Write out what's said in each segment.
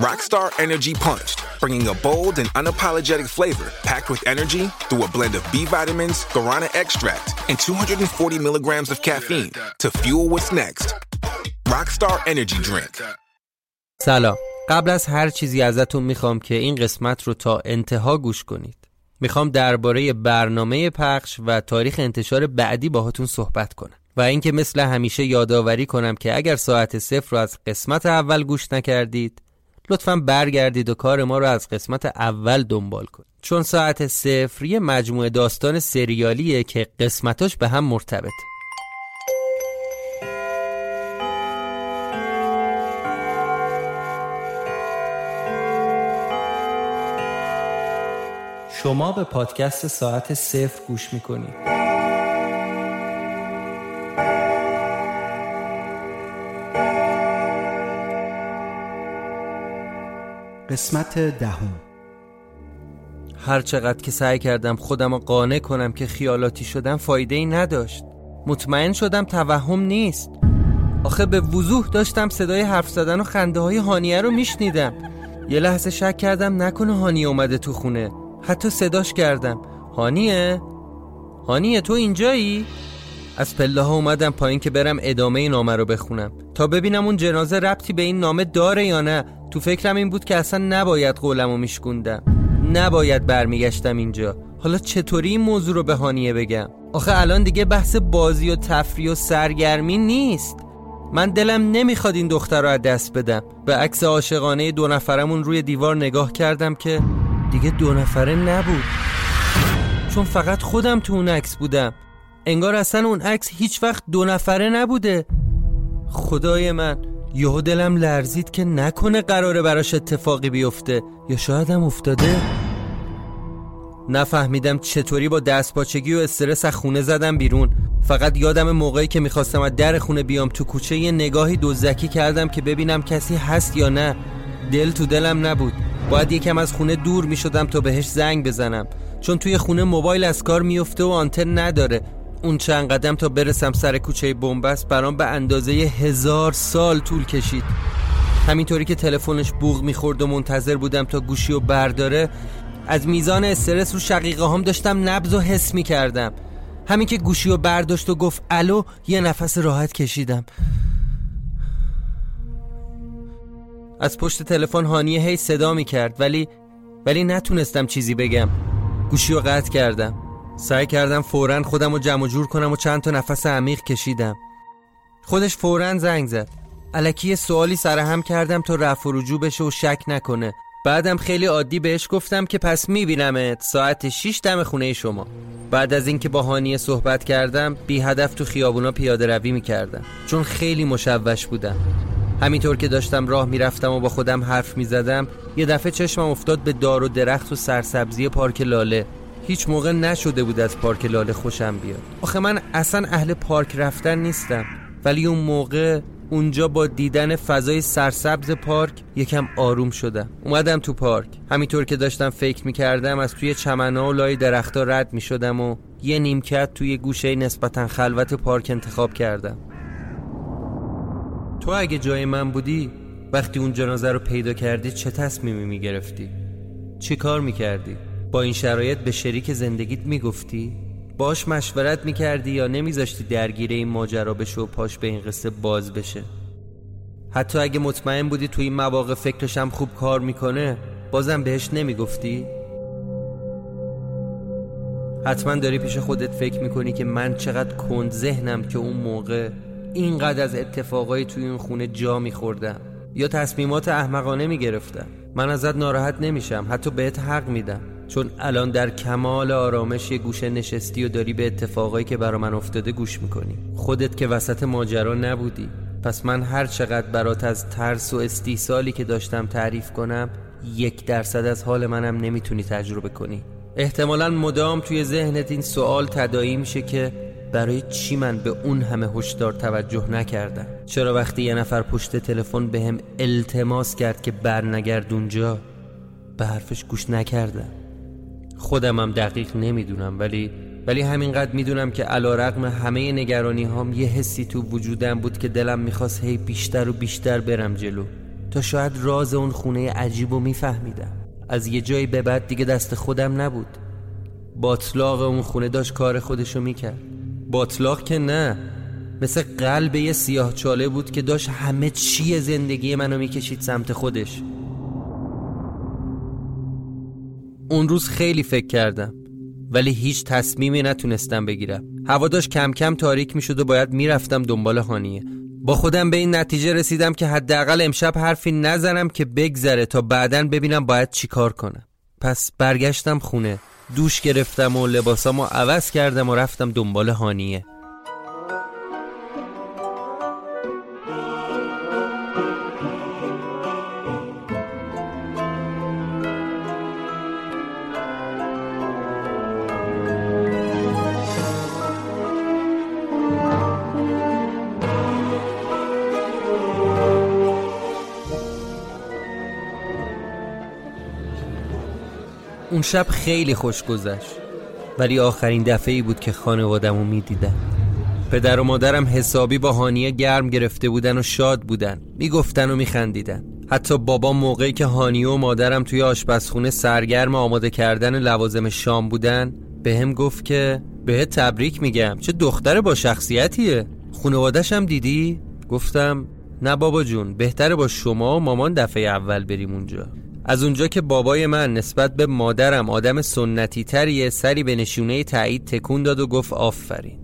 Rockstar Energy Punched, bringing a bold and unapologetic flavor packed with energy through a blend of B vitamins, guarana extract, and 240 milligrams of caffeine to fuel what's next. Rockstar Energy Drink. سلام قبل از هر چیزی ازتون می‌خوام که این قسمت رو تا انتها گوش کنید می‌خوام درباره برنامه پخش و تاریخ انتشار بعدی باهاتون صحبت کنم و اینکه مثل همیشه یادآوری کنم که اگر ساعت صفر رو از قسمت اول گوش نکردید لطفا برگردید و کار ما رو از قسمت اول دنبال کنید. چون ساعت صفر یه مجموعه داستان سریالیه که قسمتاش به هم مرتبطه. شما به پادکست ساعت صفر گوش می‌کنید. قسمت دهم. هر چقدر که سعی کردم خودم رو قانع کنم که خیالاتی شدم فایده ای نداشت. مطمئن شدم توهم نیست. آخه به وضوح داشتم صدای حرف زدن و خنده های هانیه رو میشنیدم. یه لحظه شک کردم نکنه هانیه اومده تو خونه. حتی صداش کردم. هانیه؟ هانیه تو اینجایی؟ از پله ها اومدم پایین که برم ادامه این نامه رو بخونم. تا ببینم اون جنازه ربطی به این نامه داره یا نه. تو فکرم این بود که اصلا نباید قولم رو میشکوندم. نباید برمیگشتم اینجا. حالا چطوری این موضوع رو به هانیه بگم؟ آخه الان دیگه بحث بازی و تفریح و سرگرمی نیست. من دلم نمی‌خواد این دختر رو از دست بدم. به عکس عاشقانه دو نفرمون روی دیوار نگاه کردم که دیگه دو نفره نبود. چون فقط خودم تو اون عکس بودم. انگار اصلا اون عکس هیچ وقت دو نفره نبوده. خدای من یهو دلم لرزید که نکنه قراره براش اتفاقی بیفته. یا شاید هم افتاده؟ نفهمیدم چطوری با دست پاچگی و استرس از خونه زدم بیرون. فقط یادم موقعی که می‌خواستم از در خونه بیام تو کوچه یه نگاهی دزدکی کردم که ببینم کسی هست یا نه. دل تو دلم نبود. باید یکم از خونه دور می‌شدم تا بهش زنگ بزنم. چون توی خونه موبایل از کار میفته و آنتن نداره. اون چند قدم تا برسم سر کوچه بنبست برام به اندازه هزار سال طول کشید. همینطوری که تلفنش بوغ می‌خورد و منتظر بودم تا گوشی و برداره از میزان استرس رو شقیقه هم داشتم نبز و حس می‌کردم. همین که گوشی و برداشت و گفت الو؟ یه نفس راحت کشیدم. از پشت تلفن هانیه هی صدا می‌کرد ولی ولی نتونستم چیزی بگم. گوشی رو قطع کردم. سعی کردم فورا خودم رو جمع جور کنم و چند تا نفس عمیق کشیدم. خودش فورا زنگ زد. علکی سوالی سرهم کردم تا رفع و رجوع بشه و شک نکنه. بعدم خیلی عادی بهش گفتم که پس میبینمت. ساعت 6 دم خونه شما. بعد از اینکه با هانیه صحبت کردم بی هدف تو خیابونا پیاده روی می‌کردم. چون خیلی مشوش بودم. همینطور که داشتم راه می‌رفتم و با خودم حرف می‌زدم یه دفعه چشمم افتاد به دار و درخت و سرسبزی پارک لاله. هیچ موقع نشده بود از پارک لاله خوشم بیاد. آخه من اصلا اهل پارک رفتن نیستم. ولی اون موقع اونجا با دیدن فضای سرسبز پارک یکم آروم شدم. اومدم تو پارک. همینطور که داشتم فکر می‌کردم از توی چمنها و لای درختها رد می‌شدم و یه نیمکت توی گوشه نسبتا خلوت پارک انتخاب کردم. تو اگه جای من بودی وقتی اون جنازه رو پیدا کردی چه تصمیمی می‌گرفتی؟ چی کار می‌کردی؟ با این شرایط به شریک زندگیت می‌گفتی؟ باش مشورت می‌کردی یا نمیذاشتی درگیر این ماجرا بشه و پاش به این قصه باز بشه؟ حتی اگه مطمئن بودی تو این مواقع فکرشم خوب کار می‌کنه بازم بهش نمی‌گفتی؟ حتما داری پیش خودت فکر می‌کنی که من چقدر کند ذهنم که اون موقع اینقدر از اتفاقای توی اون خونه جا میخوردم یا تصمیمات احمقانه می‌گرفتم من ازت ناراحت نمیشم حتی بهت حق میدم چون الان در کمال آرامش یه گوشه نشستی و داری به اتفاقایی که برا من افتاده گوش می‌کنی. خودت که وسط ماجرا نبودی. پس من هر چقدر برات از ترس و استیصالی که داشتم تعریف کنم یک درصد از حال منم نمی‌تونی تجربه کنی. احتمالا مدام توی ذهنت این سوال تدایی میشه که برای چی من به اون همه هشدار توجه نکردم؟ چرا وقتی یه نفر پشت تلفن به هم التماس کرد که برنگرد اونجا به حرفش گوش نکردم؟ خودمم دقیق نمی‌دونم ولی ولی همینقدر می‌دونم که علا رقم همه نگرانی هام یه حسی تو وجودم بود که دلم می‌خواست هی بیشتر و بیشتر برم جلو. تا شاید راز اون خونه عجیب و میفهمیدم. از یه جایی به بعد دیگه دست خودم نبود. باطلاق اون خونه داشت کار خودشو می‌کرد. باطلاق که نه مثل قلب یه سیاه چاله بود که داشت همه چی زندگی منو می‌کشید سمت خودش. اون روز خیلی فکر کردم ولی هیچ تصمیمی نتونستم بگیرم. هوا داشت کم کم تاریک می‌شد و باید می‌رفتم دنبال هانیه. با خودم به این نتیجه رسیدم که حداقل امشب حرفی نزنم که بگذره تا بعدا ببینم باید چیکار کنم. پس برگشتم خونه دوش گرفتم و لباسامو عوض کردم و رفتم دنبال هانیه. شب خیلی خوش گذشت. ولی آخرین دفعه ای بود که خانوادم رو می‌دیدم پدر و مادرم حسابی با هانیه گرم گرفته بودن و شاد بودن. می‌گفتن و میخندیدن. حتی بابا موقعی که هانیه و مادرم توی آشپزخونه سرگرم آماده کردن لوازم شام بودن به هم گفت که به تبریک میگم. چه دختر با شخصیتیه. خانوادشم دیدی؟ گفتم نه بابا جون بهتره با شما و مامان دفعه اول بریم اونجا. از اونجا که بابای من نسبت به مادرم آدم سنتی تریه سری به نشونه تایید تکون داد و گفت آفرین.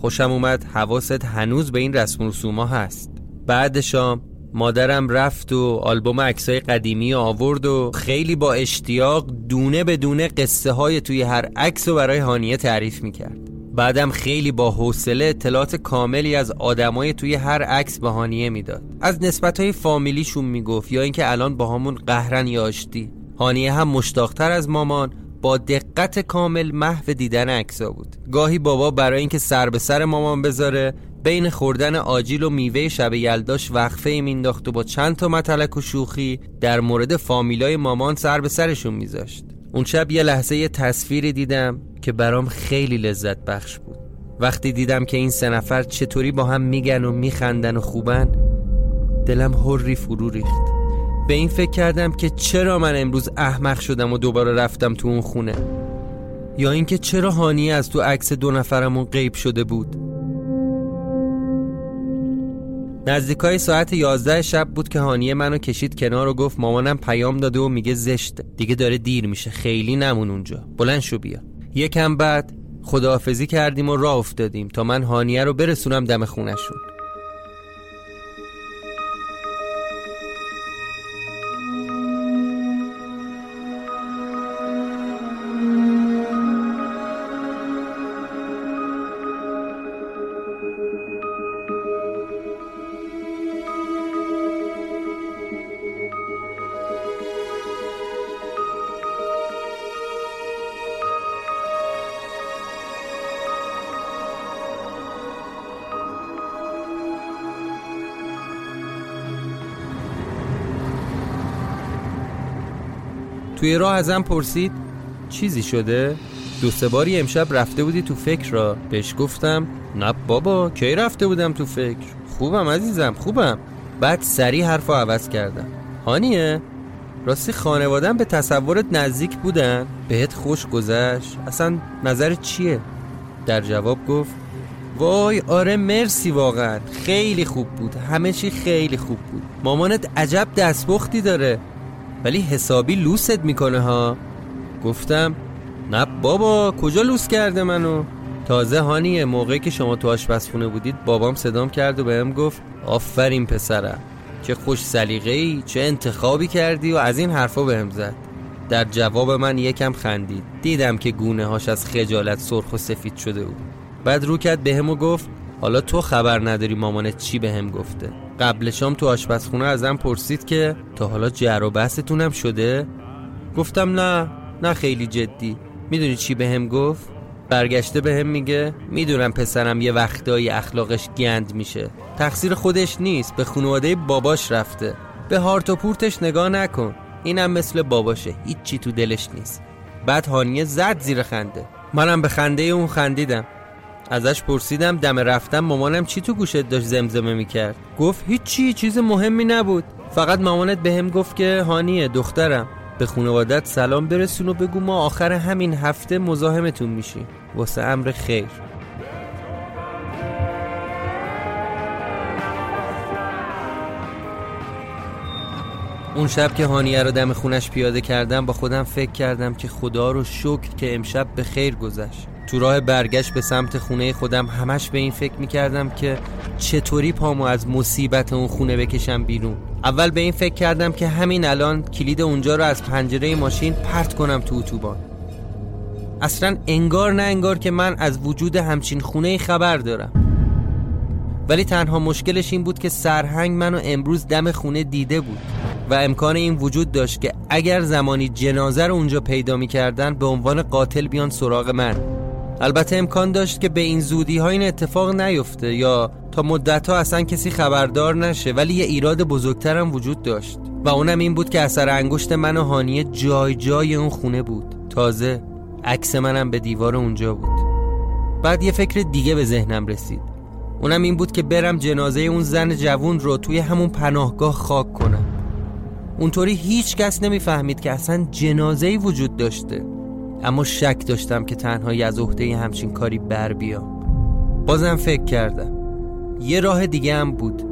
خوشم اومد حواست هنوز به این رسم رسوما هست. بعد شام مادرم رفت و آلبوم عکسای قدیمی آورد و خیلی با اشتیاق دونه به دونه قصه های توی هر عکس و برای هانیه تعریف می‌کرد. بعدم خیلی با حوصله اطلاعات کاملی از آدمای توی هر عکس بهانیه می‌داد. از نسبت های فامیلیشون می‌گفت یا اینکه الان با همون قهرن یا آشتی. هانیه هم مشتاقتر از مامان با دقت کامل محو دیدن عکسا بود. گاهی بابا برای اینکه سر به سر مامان بذاره بین خوردن آجیل و میوه شب یلداش وقفه مینداخت و با چند تا متلک و شوخی در مورد فامیلای مامان سر به سرشون میذاشت. اون شب یه لحظه یه تصویری دیدم. که برام خیلی لذت بخش بود. وقتی دیدم که این سه نفر چطوری با هم میگن و میخندن و خوبن دلم هری فرو ریخت. به این فکر کردم که چرا من امروز احمق شدم و دوباره رفتم تو اون خونه؟ یا اینکه چرا هانی از تو عکس دو نفرمون غیب شده بود؟ نزدیکای ساعت 11 شب بود که هانیه منو کشید کنار و گفت مامانم پیام داده و میگه زشته. دیگه داره دیر میشه. خیلی نمون اونجا. بلند شو بیا. یکم بعد خداحافظی کردیم و راه افتادیم تا من هانیه رو برسونم دم خونشون توی راه ازم پرسید چیزی شده؟ دو سه باری امشب رفته بودی تو فکر را. بهش گفتم نه بابا کی رفته بودم تو فکر؟ خوبم عزیزم خوبم. بعد سریع حرف عوض کردم. هانیه راستی خانوادم به تصورت نزدیک بودن؟ بهت خوش گذشت؟ اصلا نظر چیه؟ در جواب گفت وای آره مرسی واقعا. خیلی خوب بود. همه چی خیلی خوب بود. مامانت عجب دستبختی داره. ولی حسابی لوست می‌کنه ها. گفتم نه بابا کجا لوس کرده منو؟ تازه هانیه موقعی که شما تو آشپزخونه بودید بابام صدام کرد و بهم گفت آفرین پسرم چه خوش سلیقه ای چه انتخابی کردی و از این حرفا بهم زد. در جواب من یکم خندید. دیدم که گونه هاش از خجالت سرخ و سفید شده بود. بعد رو کرد بهم و گفت حالا تو خبر نداری مامانت چی بهم گفته؟ قبل شام تو آشپزخونه ازم پرسید که تا حالا جر و بحثتونم شده؟ گفتم نه نه خیلی جدی. می‌دونی چی بهم گفت؟ برگشته بهم میگه می‌دونم پسرم یه وقتایی اخلاقش گند میشه. تقصیر خودش نیست به خانواده باباش رفته. به هارت و پورتش نگاه نکن. اینم مثل باباشه هیچی تو دلش نیست. بعد هانیه زد زیر خنده. منم به خنده اون خندیدم. ازش پرسیدم دم رفتم مامانم چی تو گوشت داشت زمزمه می‌کرد؟ گفت هیچی چیز مهمی نبود. فقط مامانت بهم گفت که هانیه دخترم. به خانوادت سلام برسون و بگو ما آخر همین هفته مزاحمتون میشیم. واسه امر خیر. اون شب که هانیه رو دم خونش پیاده کردم با خودم فکر کردم که خدا رو شکر که امشب به خیر گذشت. تو راه برگشت به سمت خونه خودم همش به این فکر می‌کردم که چطوری پامو از مصیبت اون خونه بکشم بیرون. اول به این فکر کردم که همین الان کلید اونجا رو از پنجره ماشین پرت کنم تو اتوبان. اصلا انگار نه انگار که من از وجود همچین خونه خبر دارم. ولی تنها مشکلش این بود که سرهنگ منو امروز دم خونه دیده بود و امکان این وجود داشت که اگر زمانی جنازه رو اونجا پیدا می‌کردن به عنوان قاتل بیان سراغ من. البته امکان داشت که به این زودی ها این اتفاق نیفته یا تا مدت ها اصلا کسی خبردار نشه ولی یه ایراد بزرگترم وجود داشت. و اونم این بود که اثر انگشت من و هانیه جای جای اون خونه بود. تازه عکس منم به دیوار اونجا بود. بعد یه فکر دیگه به ذهنم رسید. اونم این بود که برم جنازه اون زن جوون رو توی همون پناهگاه خاک کنم. اونطوری هیچ کس نمی‌فهمید که اصلا جنازه وجود داشته. اما شک داشتم که تنهایی از عهده همچین کاری بر بیام. بازم فکر کردم. یه راه دیگه هم بود.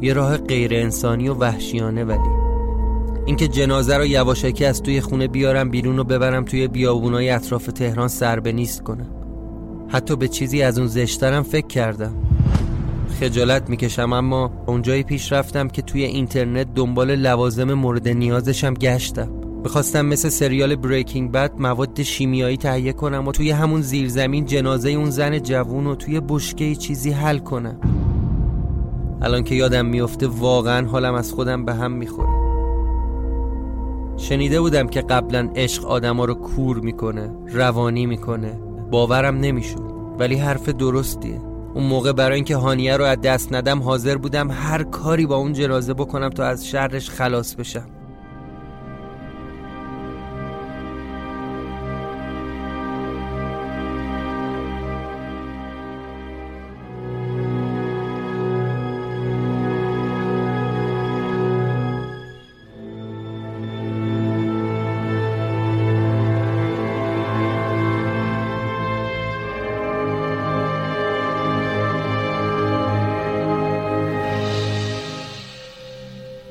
یه راه غیر انسانی و وحشیانه ولی. اینکه جنازه رو یواشکی از توی خونه بیارم بیرون و ببرم توی بیابونای اطراف تهران سر به نیست کنم. حتی به چیزی از اون زشترم فکر کردم. خجالت می‌کشم اما اونجایی پیش رفتم که توی اینترنت دنبال لوازم مورد نیازشم گشتم. می‌خواستم مثل سریال بریکینگ بد مواد شیمیایی تهیه کنم و توی همون زیرزمین جنازه اون زن جوون و توی بشکه چیزی حل کنم. الان که یادم میفته واقعا حالم از خودم به هم می‌خوره. شنیده بودم که قبلا عشق آدما رو کور می‌کنه روانی می‌کنه باورم نمی‌شد. ولی حرف درستیه. اون موقع برای اینکه هانیه رو از دست ندم حاضر بودم هر کاری با اون جنازه بکنم تا از شرش خلاص بشم.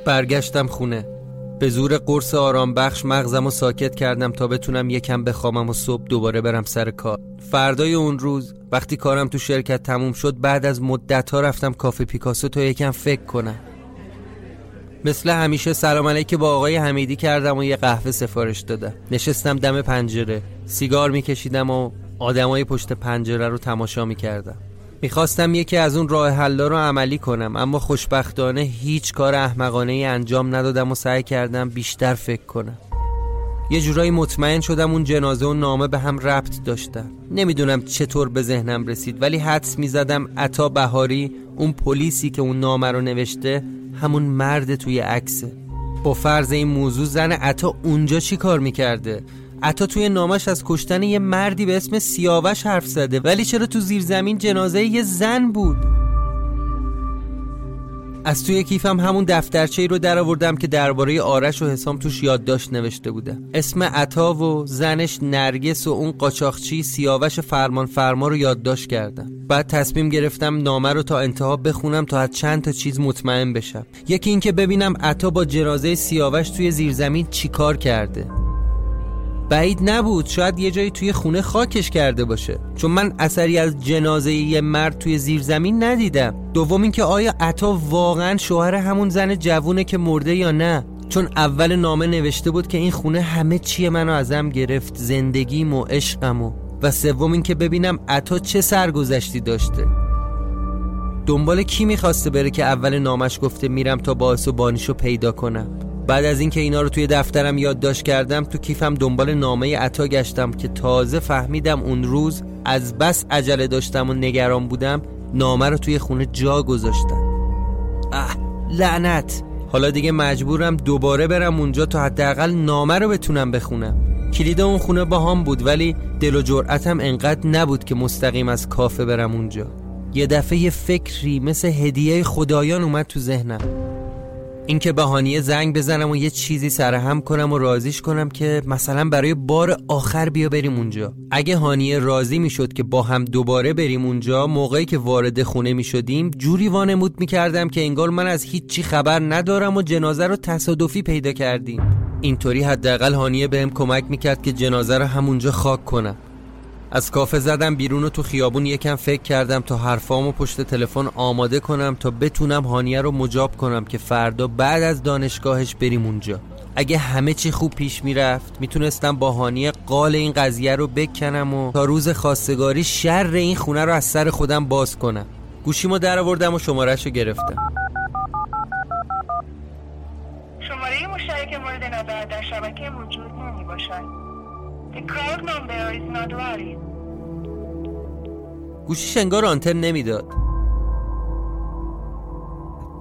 برگشتم خونه. به زور قرص آرام بخش مغزم و ساکت کردم تا بتونم یکم بخوامم و صبح دوباره برم سر کار. فردای اون روز وقتی کارم تو شرکت تموم شد بعد از مدت ها رفتم کافه پیکاسو تا یکم فکر کنم. مثل همیشه سلام علیک با آقای حمیدی کردم و یه قهوه سفارش دادم. نشستم دم پنجره. سیگار میکشیدم و آدمای پشت پنجره رو تماشا می‌کردم. می‌خواستم یکی از اون راه حلا رو عملی کنم اما خوشبختانه هیچ کار احمقانه ای انجام ندادم و سعی کردم بیشتر فکر کنم. یه جورایی مطمئن شدم اون جنازه و نامه به هم ربط داشتن. نمی‌دونم چطور به ذهنم رسید ولی حدس می‌زدم عطا بهاری اون پلیسی که اون نامه رو نوشته همون مرد توی عکسه. با فرض این موضوع زن عطا اونجا چی کار می‌کرده؟ عطا توی نامش از کشتن یه مردی به اسم سیاوش حرف زده. ولی چرا تو زیر زمین جنازه یه زن بود؟ از توی کیفم همون دفترچه ای رو در آوردم که درباره آرش و حسام توش یادداشت نوشته بوده. اسم عطا و زنش نرگس و اون قاچاقچی سیاوش فرمان فرما رو یادداشت کردم. بعد تصمیم گرفتم نامه رو تا انتها بخونم تا از چند تا چیز مطمئن بشم. یکی اینکه ببینم عطا با جنازه سیاوش توی زیرزمین چیکار کرده. بعید نبود. شاید یه جایی توی خونه خاکش کرده باشه. چون من اثری از جنازه یه مرد توی زیر زمین ندیدم. دوم اینکه آیا عطا واقعا شوهر همون زن جوونه که مرده یا نه؟ چون اول نامه نوشته بود که این خونه همه چیه منو ازم گرفت. زندگیم و عشقم و و سوم اینکه ببینم عطا چه سرگذشتی داشته. دنبال کی می‌خواسته بره که اول نامش گفته میرم تا باعث و بانیشو پیدا کنم؟ بعد از اینکه اینا رو توی دفترم یادداشت کردم تو کیفم دنبال نامه عطا گشتم که تازه فهمیدم اون روز از بس عجله داشتم و نگران بودم نامه رو توی خونه جا گذاشتم. اه لعنت. حالا دیگه مجبورم دوباره برم اونجا تا حداقل نامه رو بتونم بخونم. کلید اون خونه با هم بود ولی دل و جرأتم انقدر نبود که مستقیم از کافه برم اونجا. یه دفعه یه فکری مثل هدیه خدایان اومد تو ذهنم. اینکه بهانیه زنگ بزنم و یه چیزی سرهم کنم و رازیش کنم که مثلا برای بار آخر بیا بریم اونجا. اگه هانیه راضی می‌شد که با هم دوباره بریم اونجا موقعی که وارد خونه می‌شدیم جوری وانمود می‌کردم که انگار من از هیچی خبر ندارم و جنازه رو تصادفی پیدا کردیم. اینطوری حداقل هانیه بهم کمک می‌کرد که جنازه رو همونجا خاک کنم. از کافه زدم بیرون و تو خیابون یکم فکر کردم تا حرفامو پشت تلفن آماده کنم تا بتونم هانیه رو مجاب کنم که فردا بعد از دانشگاهش بریم اونجا. اگه همه چی خوب پیش می‌رفت می‌تونستم با هانیه قال این قضیه رو بکنم و تا روز خواستگاری شر این خونه رو از سر خودم باز کنم. گوشیمو در آوردم و شمارش رو گرفتم. شماره مشترک مورد نظر در شبکه موجود نمی باشد. گوشیش انگار آنتن نمی‌داد.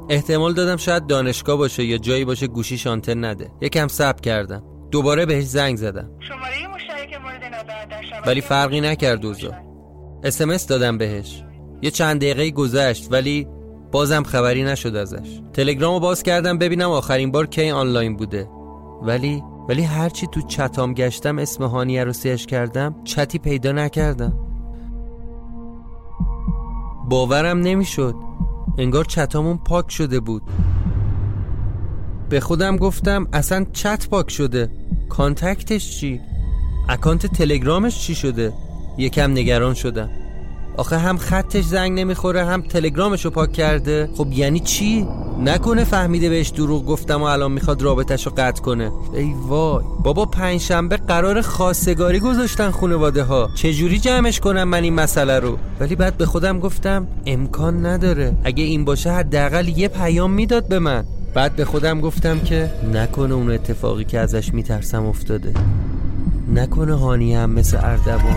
احتمال دادم شاید دانشگاه باشه یا جایی باشه گوشیش آنتن نده. یکم صبر کردم. دوباره بهش زنگ زدم. شماره مشترک مورد در ولی فرقی نکرد اوضاع. اسمس دادم بهش. یه چند دقیقه گذشت ولی بازم خبری نشد ازش. تلگرامو باز کردم ببینم آخرین بار کی آنلاین بوده. ولی ولی هرچی تو چتام گشتم اسم هانیه رو سیش کردم چتی پیدا نکردم. باورم نمی‌شد. انگار چتامون پاک شده بود. به خودم گفتم اصلا چت پاک شده. کانتکتش چی؟ اکانت تلگرامش چی شده؟ یکم نگران شدم. آخه هم خطش زنگ نمی‌خوره هم تلگرامش رو پاک کرده. خب یعنی چی؟ نکنه فهمیده بهش دروغ گفتم و الان می‌خواد رابطش رو قطع کنه. ای وای. بابا پنجشنبه قرار خواستگاری گذاشتن خانواده ها چجوری جمعش کنم من این مسئله رو؟ ولی بعد به خودم گفتم امکان نداره. اگه این باشه حداقل یه پیام می‌داد به من. بعد به خودم گفتم که نکنه اون اتفاقی که ازش میترسم افتاده. نکنه هانی هم مثل اردوان.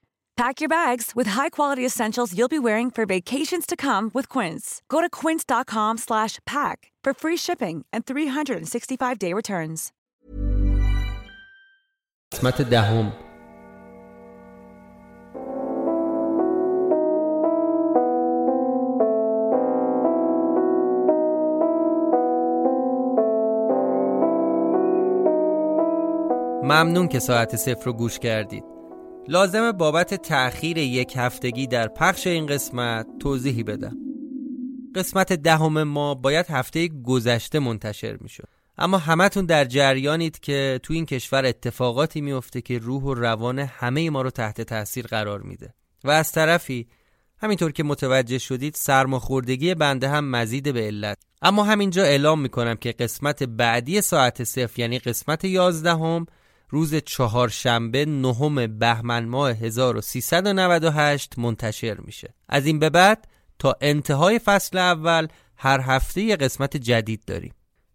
Pack your bags with high-quality essentials you'll be wearing for vacations to come with Quince. Go to quince.com slash pack for free shipping and 365-day returns. قسمت دهم ممنون که ساعت صفر رو گوش کردید. لازم بابت تأخیر یک هفتگی در پخش این قسمت توضیحی بدم. قسمت دهم ما باید هفته گذشته منتشر می‌شد. اما همتون در جریانید که تو این کشور اتفاقاتی میفته که روح و روان همه ما رو تحت تاثیر قرار میده. و از طرفی همینطور که متوجه شدید سرماخوردگی بنده هم مزید به علت. اما همینجا اعلام می‌کنم که قسمت بعدی ساعت صفر یعنی قسمت یازدهم روز چهارشنبه نهم بهمن ماه 1398 منتشر میشه. از این به بعد تا انتهای فصل اول هر هفته یه قسمت جدید داریم.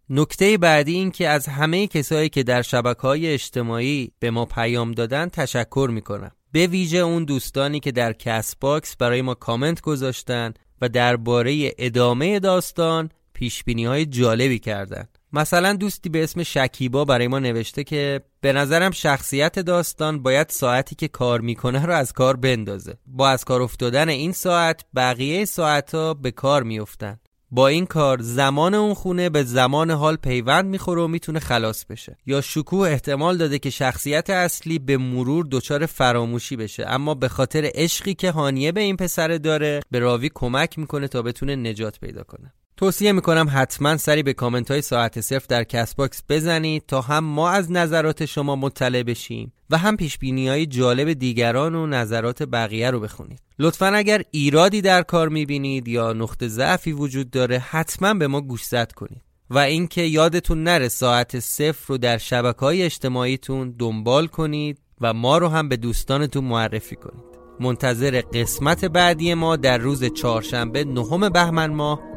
نکته بعدی این که از همه کسایی که در شبکه های اجتماعی به ما پیام دادن تشکر می‌کنم. به ویژه اون دوستانی که در Castbox برای ما کامنت گذاشتن و درباره ادامه داستان پیش‌بینی های جالبی کردن. مثلا دوستی به اسم شکیبا برای ما نوشته که به نظرم شخصیت داستان باید ساعتی که کار می‌کنه رو از کار بندازه. با از کار افتادن این ساعت بقیه ساعت ها به کار میفتن با این کار زمان اون خونه به زمان حال پیوند می‌خوره و می‌تونه خلاص بشه. یا شکوه احتمال داده که شخصیت اصلی به مرور دچار فراموشی بشه. اما به خاطر عشقی که هانیه به این پسر داره به راوی کمک می‌کنه تا بتونه نجات پیدا کنه. توصیه می‌کنم حتما سری به کامنت های ساعت صفر در Castbox بزنید تا هم ما از نظرات شما مطلع بشیم و هم پیش‌بینی های جالب دیگران و نظرات بقیه رو بخونید. لطفا اگر ایرادی در کار می‌بینید یا نقطه ضعفی وجود داره حتما به ما گوشزد کنید. و اینکه یادتون نره ساعت صفر رو در شبکه های اجتماعیتون دنبال کنید و ما رو هم به دوستانتون معرفی کنید. منتظر قسمت بعدی ما در روز چهارشنبه نهم بهمن ماه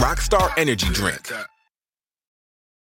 Rockstar Energy Drink.